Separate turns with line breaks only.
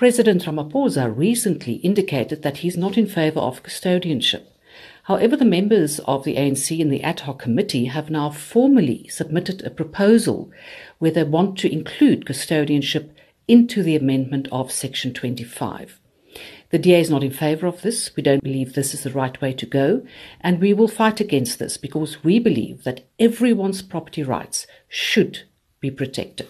President Ramaphosa recently indicated that he's not in favor of custodianship. However, the members of the ANC and the ad hoc committee have now formally submitted a proposal where they want to include custodianship into the amendment of Section 25. The DA is not in favour of this. We don't believe this is the right way to go, and we will fight against this because we believe that everyone's property rights should be protected.